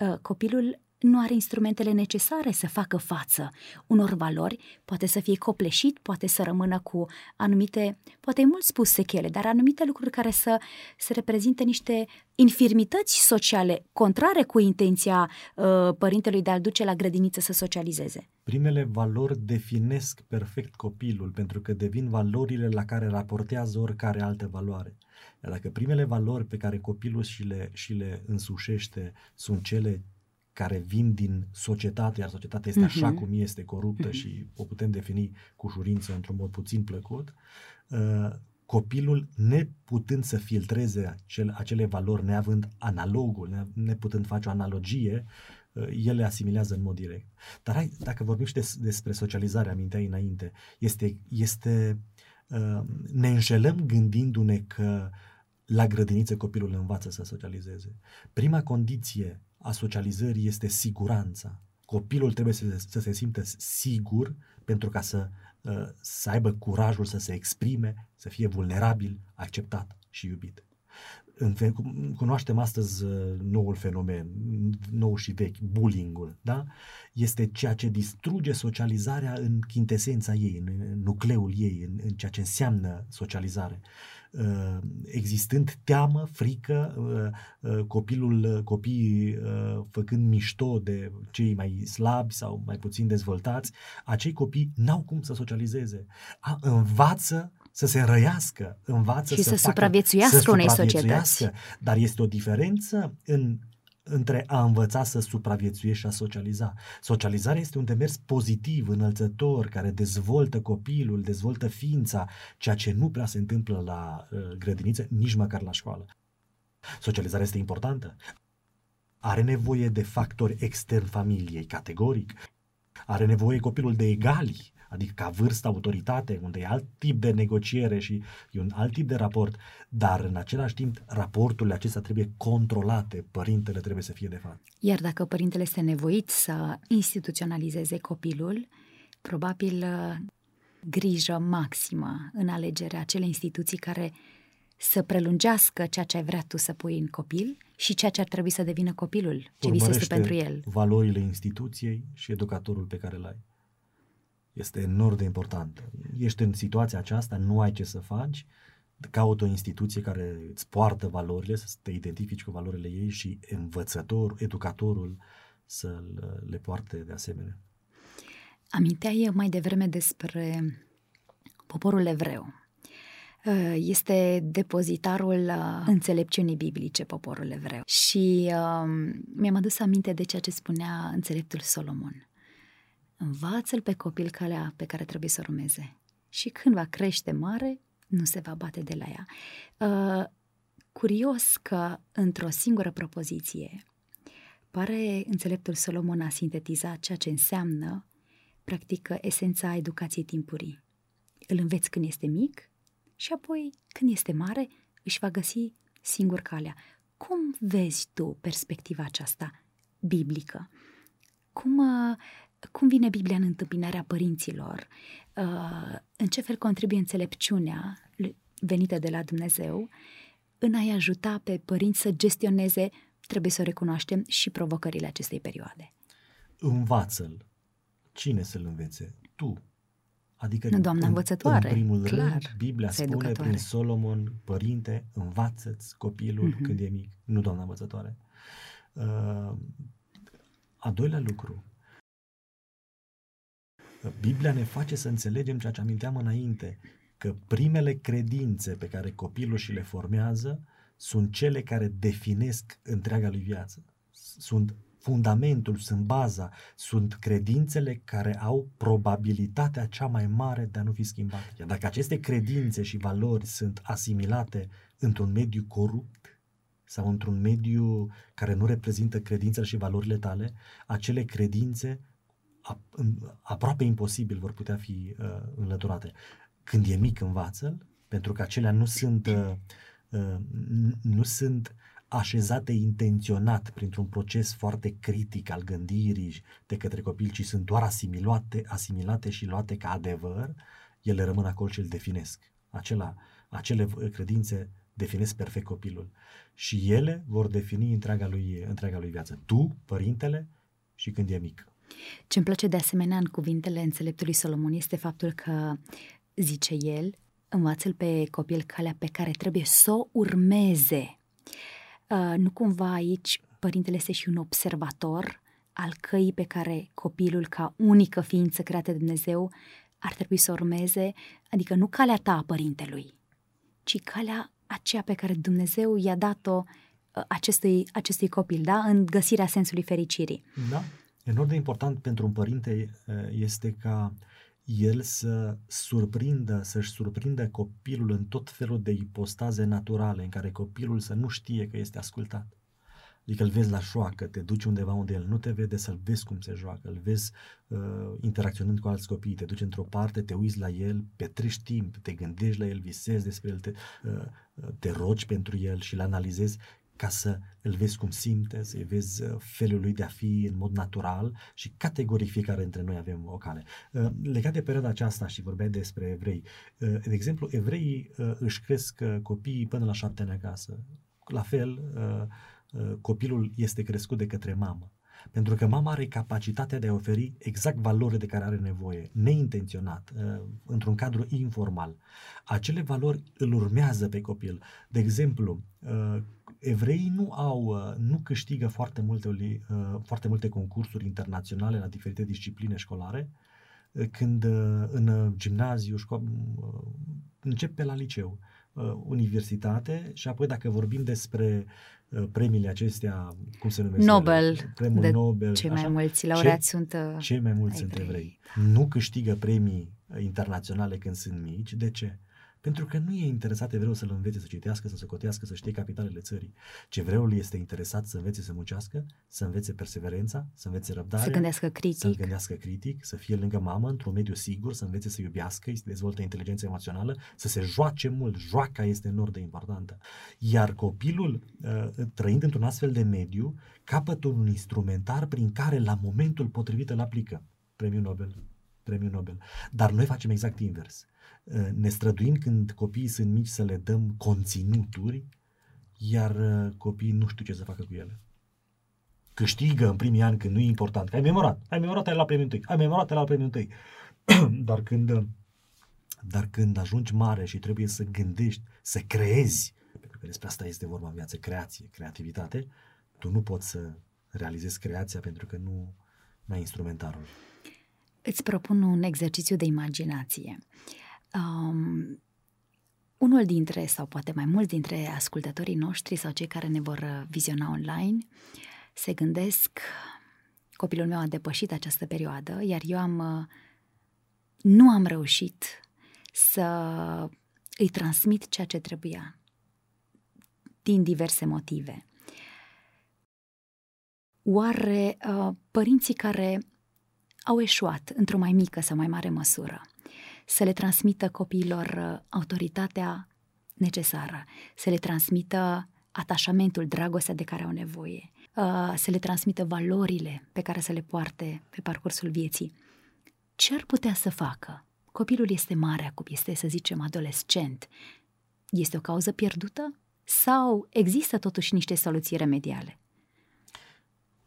ă, copilul nu are instrumentele necesare să facă față unor valori, poate să fie copleșit, poate să rămână cu anumite, poate e mult spus sechele, dar anumite lucruri care să, să reprezinte niște infirmități sociale contrare cu intenția uh, părintelui de a-l duce la grădiniță să socializeze. Primele valori definesc perfect copilul, pentru că devin valorile la care raportează oricare altă valoare. Iar dacă primele valori pe care copilul și le, și le însușește sunt cele care vin din societate, iar societatea este uh-huh. așa mhm. cum este, coruptă uh-huh. și o putem defini cu ușurință într-un mod puțin plăcut, uh, copilul neputând să filtreze acele, acele valori, neavând analogul, neputând face o analogie, uh, el le asimilează în mod direct. Dar hai, dacă vorbim și des, despre socializare, aminteai înainte, este, este uh, ne înșelăm gândindu-ne că la grădiniță copilul învață să socializeze. Prima condiție a socializării este siguranța. Copilul trebuie să, să se simtă sigur pentru ca să, uh, să aibă curajul să se exprime, să fie vulnerabil, acceptat și iubit. Cunoaștem astăzi uh, noul fenomen, nou și vechi, bullying-ul, da? Este ceea ce distruge socializarea în chintesența ei, în nucleul ei, în, în ceea ce înseamnă socializare. Uh, existând teamă, frică, uh, uh, copilul, copiii făcând mișto de cei mai slabi sau mai puțin dezvoltați, acei copii n-au cum să socializeze. A, învață să se înrăiască, învață și să, să facă, supraviețuiască să unei societăți. Dar este o diferență în între a învăța să supraviețuiești și a socializa. Socializarea este un demers pozitiv, înălțător, care dezvoltă copilul, dezvoltă ființa, ceea ce nu prea se întâmplă la uh, grădiniță, nici măcar la școală. Socializarea este importantă. Are nevoie de factori extern familiei, categoric. Are nevoie copilul de egali adică ca vârstă, autoritate, unde e alt tip de negociere și e un alt tip de raport, dar în același timp raporturile acestea trebuie controlate, părintele trebuie să fie de fapt. Iar dacă părintele este nevoit să instituționalizeze copilul, probabil uh, grijă maximă în alegerea acelei instituții care să prelungească ceea ce ai vrea tu să pui în copil și ceea ce ar trebui să devină copilul, ce visezi tu pentru el. valorile instituției și educatorul pe care l-ai. Este enorm de important. Ești în situația aceasta, nu ai ce să faci, caută o instituție care îți poartă valorile, să te identifici cu valorile ei și învățător, educatorul să le poarte de asemenea. Aminteai mai devreme despre poporul evreu. Uh, este depozitarul uh, înțelepciunii biblice, poporul evreu. Și uh, mi-am adus aminte de ceea ce spunea înțeleptul Solomon. Învață-l pe copil calea pe care trebuie să o urmeze. Și când va crește mare, nu se va bate de la ea. Uh, curios că, într-o singură propoziție, pare înțeleptul Solomon a sintetizat ceea ce înseamnă, practic, esența educației timpurii. Îl înveți când este mic și apoi, când este mare, își va găsi singur calea. Cum vezi tu perspectiva aceasta biblică? Cum, uh, cum vine Biblia în întâmpinarea părinților? Uh, în ce fel contribuie înțelepciunea venită de la Dumnezeu în a-i ajuta pe părinți să gestioneze, trebuie să o recunoaștem, și provocările acestei perioade? Învață-l. Cine să-l învețe? Tu, Adică nu, doamna învățătoare, în primul clar, rând, Biblia spune educatoare. prin Solomon, părinte, învață-ți copilul uh-huh. când e mic, nu doamna învățătoare. Uh, a doilea lucru, Biblia ne face să înțelegem ceea ce aminteam înainte, că primele credințe pe care copilul și le formează sunt cele care definesc întreaga lui viață. Sunt fundamentul, sunt baza, sunt credințele care au probabilitatea cea mai mare de a nu fi schimbate. Iar dacă aceste credințe și valori sunt asimilate într-un mediu corupt sau într-un mediu care nu reprezintă credințele și valorile tale, acele credințe aproape imposibil vor putea fi uh, înlăturate. Când e mic, învață pentru că acelea nu sunt, uh, uh, nu sunt așezate intenționat printr-un proces foarte critic al gândirii de către copil, ci sunt doar asimilate, asimilate și luate ca adevăr, ele rămân acolo și îl definesc. Acela, acele credințe definesc perfect copilul. Și ele vor defini întreaga lui, întreaga lui viață. Tu, părintele, și când e mic. Ce îmi place de asemenea în cuvintele înțeleptului Solomon este faptul că, zice el, învață-l pe copil calea pe care trebuie să o urmeze. Uh, nu cumva aici părintele este și un observator al căii pe care copilul, ca unică ființă creată de Dumnezeu, ar trebui să urmeze, adică nu calea ta a părintelui, ci calea aceea pe care Dumnezeu i-a dat-o uh, acestui, acestui copil, da? în găsirea sensului fericirii. Da. Enorm de important pentru un părinte uh, este ca el să surprindă, să-și surprindă copilul în tot felul de ipostaze naturale, în care copilul să nu știe că este ascultat. Adică îl vezi la șoacă, te duci undeva unde el nu te vede, să-l vezi cum se joacă, îl vezi uh, interacționând cu alți copii, te duci într-o parte, te uiți la el, petrești timp, te gândești la el, visezi despre el, te, uh, te rogi pentru el și îl analizezi ca să îl vezi cum simte, să-i vezi uh, felul lui de a fi în mod natural și categoric fiecare dintre noi avem o cale. Uh, legat de perioada aceasta și vorbeai despre evrei, uh, de exemplu, evreii își cresc copiii până la șapte ani acasă. La fel, copilul este crescut de către mamă. Pentru că mama are capacitatea de a oferi exact valorile de care are nevoie, neintenționat, într-un cadru informal. Acele valori îl urmează pe copil. De exemplu, evreii nu au, uh, nu câștigă foarte multe, uh, foarte multe concursuri internaționale la diferite discipline școlare, uh, când în gimnaziu, șco- încep pe la liceu, universitate și apoi dacă vorbim despre premiile acestea, cum se numesc? Nobel. Premiul de Nobel. Cei mai mulți laureați sunt Cei mai mulți evrei. sunt evrei. Nu câștigă premii internaționale când sunt mici. De ce? Pentru că nu e interesat vreau să-l învețe să citească, să se cotească, să știe capitalele țării. Ce vreau este interesat să învețe să muncească, să învețe perseverența, să învețe răbdare. Să gândească critic. Să gândească critic, să fie lângă mamă, într-un mediu sigur, să învețe să iubească, să dezvolte inteligența emoțională, să se joace mult. Joaca este enorm de importantă. Iar copilul, uh, trăind într-un astfel de mediu, capătă un instrumentar prin care la momentul potrivit îl aplică. Premiul Nobel. Premiul Nobel. Dar noi facem exact invers Uh, ne străduim când copiii sunt mici să le dăm conținuturi, iar uh, copiii nu știu ce să facă cu ele. Câștigă în primii ani când nu e important. Că ai memorat, ai memorat, ai la premiul întâi, ai memorat, ai la premiul întâi. dar când, uh, dar când ajungi mare și trebuie să gândești, să creezi, pentru că despre asta este vorba în viață, creație, creativitate, tu nu poți să realizezi creația pentru că nu, nu ai instrumentarul. Îți propun un exercițiu de imaginație. Uh, Um, unul dintre, sau poate mai mulți dintre ascultătorii noștri sau cei care ne vor uh, viziona online, se gândesc, copilul meu a depășit această perioadă, iar eu am, uh, nu am reușit să îi transmit ceea ce trebuia, din diverse motive. Oare uh, părinții care au eșuat într-o mai mică sau mai mare măsură, să le transmită copiilor uh, autoritatea necesară, să le transmită atașamentul, dragostea de care au nevoie, uh, să le transmită valorile pe care să le poarte pe parcursul vieții. Ce ar putea să facă? Copilul este mare acum, este, să zicem, adolescent. Este o cauză pierdută? Sau există totuși niște soluții remediale?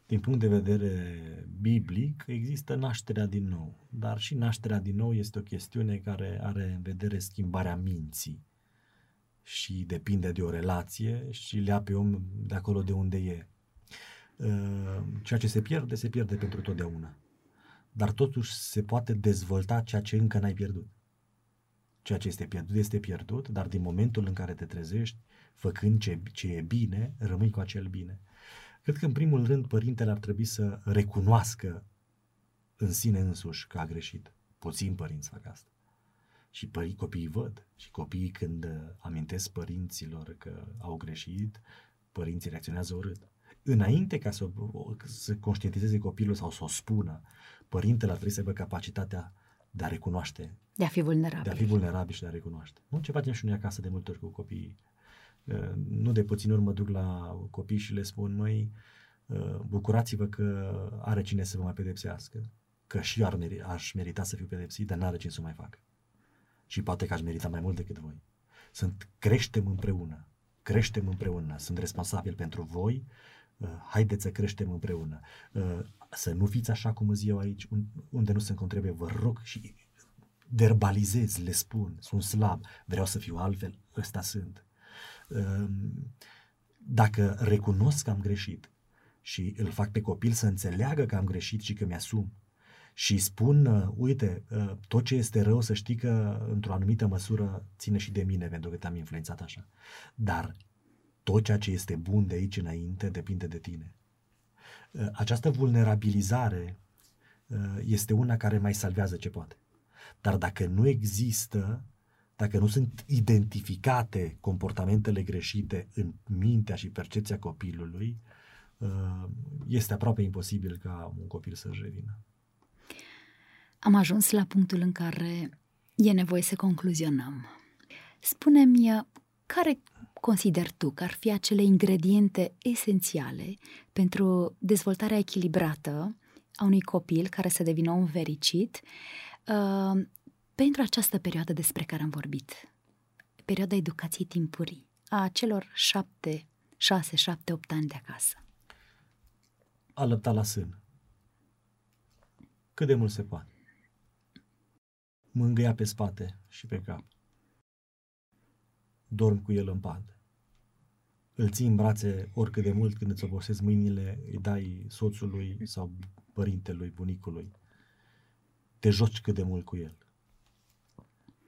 Din punct de vedere biblic, există nașterea din nou. Dar și nașterea din nou este o chestiune care are în vedere schimbarea minții și depinde de o relație și le pe om de acolo de unde e. Uh, ceea ce se pierde, se pierde pentru totdeauna. Dar totuși se poate dezvolta ceea ce încă n-ai pierdut. Ceea ce este pierdut este pierdut, dar din momentul în care te trezești, făcând ce, ce e bine, rămâi cu acel bine. Cred că, în primul rând, părintele ar trebui să recunoască în sine însuși că a greșit. Puțin părinți fac asta. Și pări, copiii văd. Și copiii când uh, amintesc părinților că au greșit, părinții reacționează urât. Înainte ca să, să conștientizeze copilul sau să o spună, părintele ar trebui să aibă capacitatea de a recunoaște. De a fi vulnerabil. De a fi vulnerabil și de a recunoaște. Nu ce facem și noi acasă de multe ori cu copiii Uh, nu de puțin ori mă duc la copii și le spun, măi, uh, bucurați-vă că are cine să vă mai pedepsească, că și eu ar meri, aș merita să fiu pedepsit, dar n-are cine să mai facă. Și poate că aș merita mai mult decât voi. Sunt, creștem împreună, creștem împreună, sunt responsabil pentru voi, uh, haideți să creștem împreună. Să nu fiți așa cum îți eu aici, unde nu sunt cum trebuie, vă rog și verbalizez, le spun, sunt slab, vreau să fiu altfel, ăsta sunt Ehm, dacă recunosc că am greșit și îl fac pe copil să înțeleagă că am greșit și că mi-asum și spun, uh, uite, uh, tot ce este rău să știi că într-o anumită măsură ține și de mine pentru că te-am influențat așa. Dar tot ceea ce este bun de aici înainte depinde de tine. Uh, această vulnerabilizare este una care mai salvează ce poate. Dar dacă nu există dacă nu sunt identificate comportamentele greșite în mintea și percepția copilului, uh, este aproape imposibil ca un copil să-și revină. Am ajuns la punctul în care e nevoie să concluzionăm. Spune-mi, care consider tu că ar fi acele ingrediente esențiale pentru dezvoltarea echilibrată a unui copil care să devină un fericit, uh, pentru această perioadă despre care am vorbit, perioada educației timpurii, a celor șapte, șase, șapte, opt ani de acasă. Alăpta la sân. Cât de mult se poate. Mângâia pe spate și pe cap. Dorm cu el în pat. Îl ții în brațe oricât de mult când îți obosesc mâinile, îi dai soțului sau părintelui, bunicului. Te joci cât de mult cu el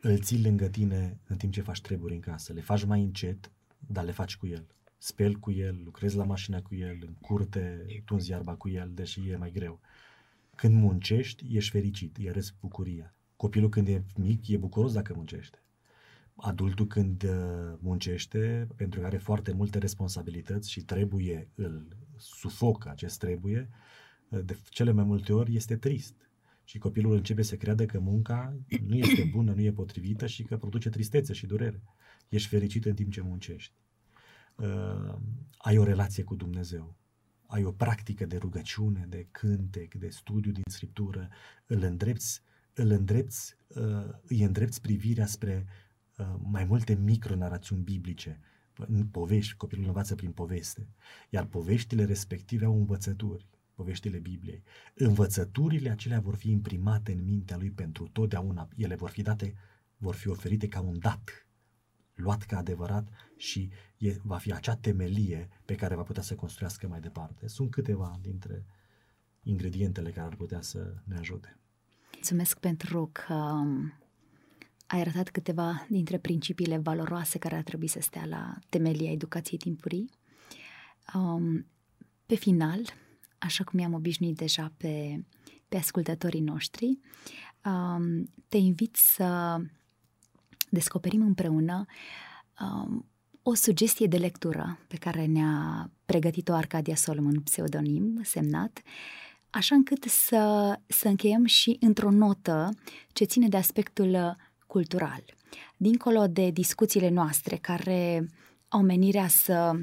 îl ții lângă tine în timp ce faci treburi în casă. Le faci mai încet, dar le faci cu el. Speli cu el, lucrezi la mașină cu el, în curte, tunzi iarba cu el, deși e mai greu. Când muncești, ești fericit, e râs bucuria. Copilul când e mic, e bucuros dacă muncește. adultul când uh, muncește, pentru că are foarte multe responsabilități și trebuie, îl sufocă acest trebuie, uh, de cele mai multe ori este trist. Și copilul începe să creadă că munca nu este bună, nu e potrivită și că produce tristețe și durere. Ești fericit în timp ce muncești. Uh, ai o relație cu Dumnezeu. Ai o practică de rugăciune, de cântec, de studiu din scriptură. Îl îndrepți, îl îndrepți, uh, îi îndrepți privirea spre Uh, mai multe micronarațiuni biblice, în povești, copilul învață prin poveste, iar poveștile respective au învățături, poveștile Bibliei. Învățăturile acelea vor fi imprimate în mintea lui pentru totdeauna, ele vor fi date, vor fi oferite ca un dat, luat ca adevărat și e, va fi acea temelie pe care va putea să construiască mai departe. Sunt câteva dintre ingredientele care ar putea să ne ajute. Mulțumesc pentru că um, ai arătat câteva dintre principiile valoroase care ar trebui să stea la temelia educației timpurii. Um, pe final, așa cum i-am obișnuit deja pe, pe ascultătorii noștri, um, te invit să descoperim împreună um, o sugestie de lectură pe care ne-a pregătit-o Arcadia Solomon, pseudonim, semnat, așa încât să, să încheiem și într-o notă ce ține de aspectul cultural. Dincolo de discuțiile noastre care au menirea să,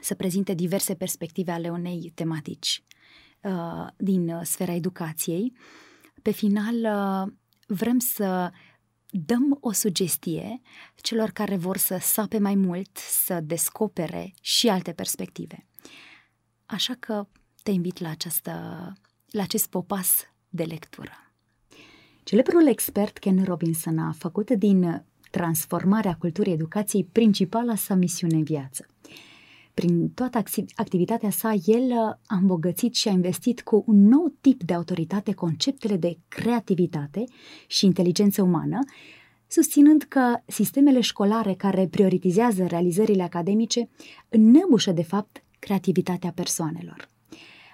să prezinte diverse perspective ale unei tematici uh, din sfera educației, pe final uh, vrem să dăm o sugestie celor care vor să sape mai mult, să descopere și alte perspective. Așa că te invit la, această, la acest popas de lectură. Celebrul expert Ken Robinson a făcut din transformarea culturii educației principala sa misiune în viață. Prin toată activitatea sa, el a îmbogățit și a investit cu un nou tip de autoritate conceptele de creativitate și inteligență umană, susținând că sistemele școlare care prioritizează realizările academice înnăbușă, de fapt, creativitatea persoanelor.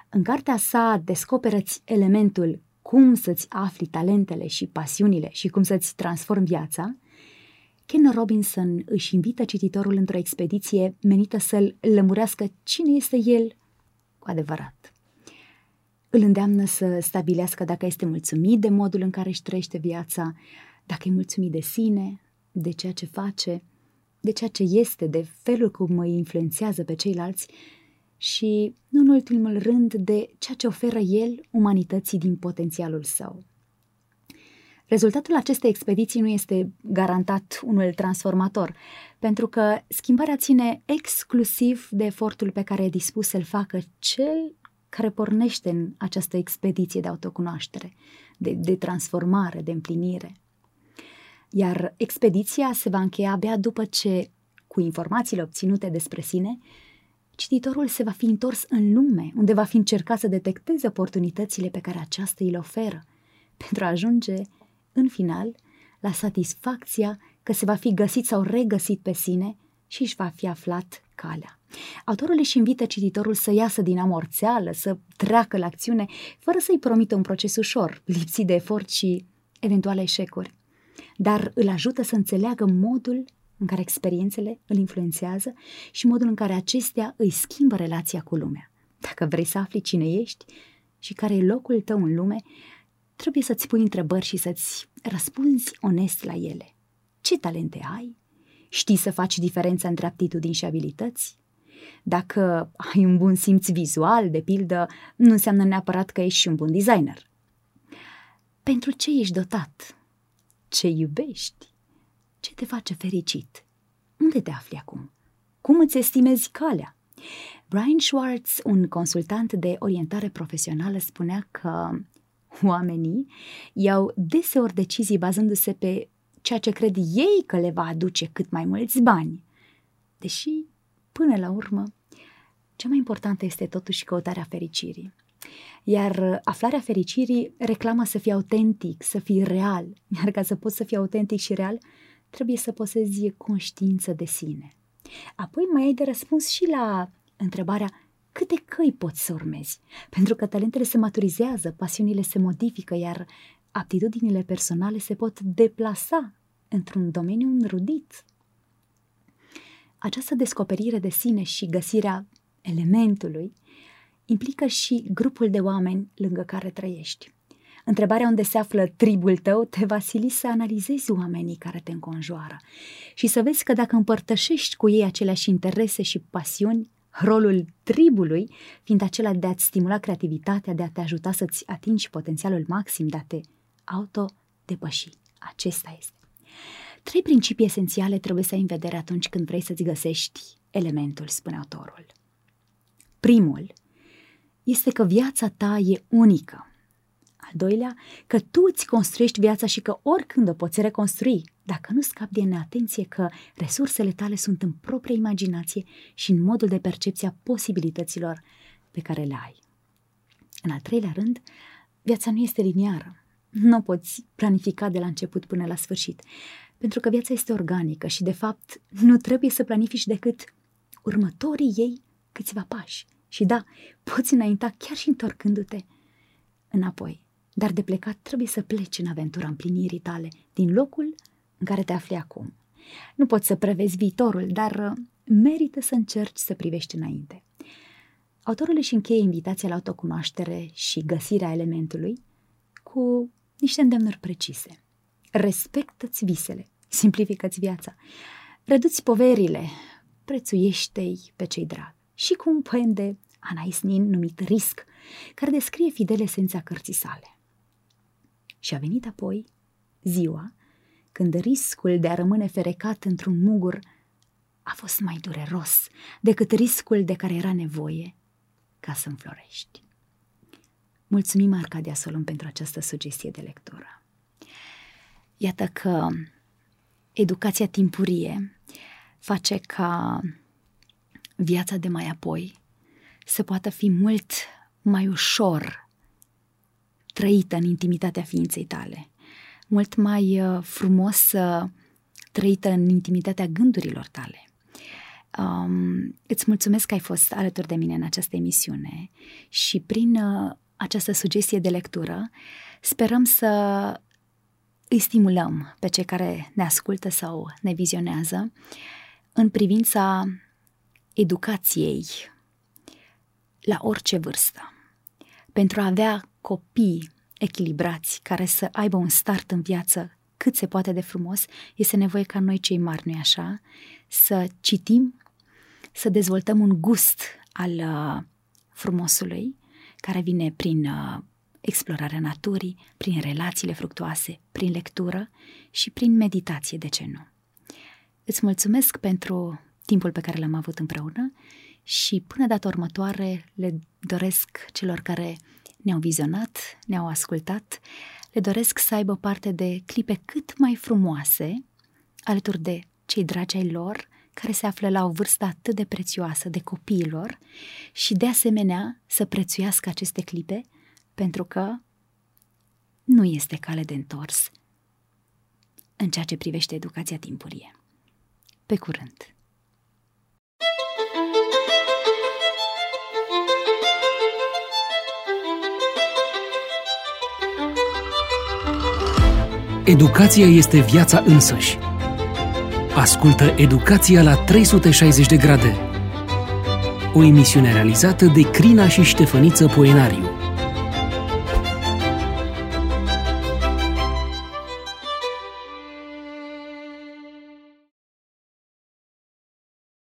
În cartea sa descoperăți elementul cum să-ți afli talentele și pasiunile și cum să-ți transformi viața, Ken Robinson își invită cititorul într-o expediție menită să-l lămurească cine este el cu adevărat. Îl îndeamnă să stabilească dacă este mulțumit de modul în care își trăiește viața, dacă e mulțumit de sine, de ceea ce face, de ceea ce este, de felul cum îi influențează pe ceilalți și, nu în ultimul rând, de ceea ce oferă el umanității din potențialul său. Rezultatul acestei expediții nu este garantat unul transformator, pentru că schimbarea ține exclusiv de efortul pe care e dispus să-l facă cel care pornește în această expediție de autocunoaștere, de, de transformare, de împlinire. Iar expediția se va încheia abia după ce, cu informațiile obținute despre sine, cititorul se va fi întors în lume, unde va fi încercat să detecteze oportunitățile pe care aceasta îi le oferă, pentru a ajunge, în final, la satisfacția că se va fi găsit sau regăsit pe sine și își va fi aflat calea. Autorul își invită cititorul să iasă din amorțeală, să treacă la acțiune, fără să-i promită un proces ușor, lipsit de efort și eventuale eșecuri, dar îl ajută să înțeleagă modul în care experiențele îl influențează și modul în care acestea îi schimbă relația cu lumea. Dacă vrei să afli cine ești și care e locul tău în lume, trebuie să-ți pui întrebări și să-ți răspunzi onest la ele. Ce talente ai? Știi să faci diferența între aptitudini și abilități? Dacă ai un bun simț vizual, de pildă, nu înseamnă neapărat că ești și un bun designer. Pentru ce ești dotat? Ce iubești? Ce te face fericit? Unde te afli acum? Cum îți estimezi calea? Brian Schwartz, un consultant de orientare profesională, spunea că oamenii iau deseori decizii bazându-se pe ceea ce cred ei că le va aduce cât mai mulți bani. Deși, până la urmă, cea mai importantă este totuși căutarea fericirii. Iar aflarea fericirii reclamă să fii autentic, să fii real. Iar ca să poți să fii autentic și real, trebuie să posezi conștiință de sine. Apoi mai ai de răspuns și la întrebarea câte căi poți să urmezi, pentru că talentele se maturizează, pasiunile se modifică, iar aptitudinile personale se pot deplasa într-un domeniu înrudit. Această descoperire de sine și găsirea elementului implică și grupul de oameni lângă care trăiești. Întrebarea unde se află tribul tău te va sili să analizezi oamenii care te înconjoară și să vezi că dacă împărtășești cu ei aceleași interese și pasiuni, rolul tribului fiind acela de a-ți stimula creativitatea, de a te ajuta să-ți atingi potențialul maxim, de a te autodepăși. Acesta este. Trei principii esențiale trebuie să ai în vedere atunci când vrei să-ți găsești elementul, spune autorul. Primul este că viața ta e unică. Al doilea, că tu îți construiești viața și că oricând o poți reconstrui, dacă nu scapi de neatenție că resursele tale sunt în propria imaginație și în modul de percepție a posibilităților pe care le ai. În al treilea rând, viața nu este liniară. Nu o poți planifica de la început până la sfârșit, pentru că viața este organică și, de fapt, nu trebuie să planifici decât următorii ei câțiva pași. Și da, poți înainta chiar și întorcându-te înapoi. Dar de plecat trebuie să pleci în aventura împlinirii tale, din locul în care te afli acum. Nu poți să prevezi viitorul, dar uh, merită să încerci să privești înainte. Autorul își încheie invitația la autocunoaștere și găsirea elementului cu niște îndemnuri precise. Respectă-ți visele, simplifică-ți viața, reduți poverile, prețuiește-i pe cei dragi. Și cu un poem de Anais Nin numit Risc, care descrie fidel esența cărții sale. Și a venit apoi ziua când riscul de a rămâne ferecat într-un mugur a fost mai dureros decât riscul de care era nevoie ca să înflorești. Mulțumim, Arcadia Solon, pentru această sugestie de lectură. Iată că educația timpurie face ca viața de mai apoi să poată fi mult mai ușor trăită în intimitatea ființei tale, mult mai uh, frumos trăită în intimitatea gândurilor tale. Um, îți mulțumesc că ai fost alături de mine în această emisiune și prin uh, această sugestie de lectură sperăm să îi stimulăm pe cei care ne ascultă sau ne vizionează în privința educației la orice vârstă. Pentru a avea copii echilibrați care să aibă un start în viață cât se poate de frumos, este nevoie ca noi cei mari, nu așa, să citim, să dezvoltăm un gust al uh, frumosului care vine prin uh, explorarea naturii, prin relațiile fructuoase, prin lectură și prin meditație, de ce nu. Îți mulțumesc pentru timpul pe care l-am avut împreună și până data următoare le doresc celor care ne-au vizionat, ne-au ascultat, le doresc să aibă parte de clipe cât mai frumoase alături de cei dragi ai lor, care se află la o vârstă atât de prețioasă de copiilor și de asemenea să prețuiască aceste clipe pentru că nu este cale de întors în ceea ce privește educația timpurie. Pe curând! Educația este viața însăși. Ascultă Educația la 360 de grade. O emisiune realizată de Crina și Ștefăniță Poenariu.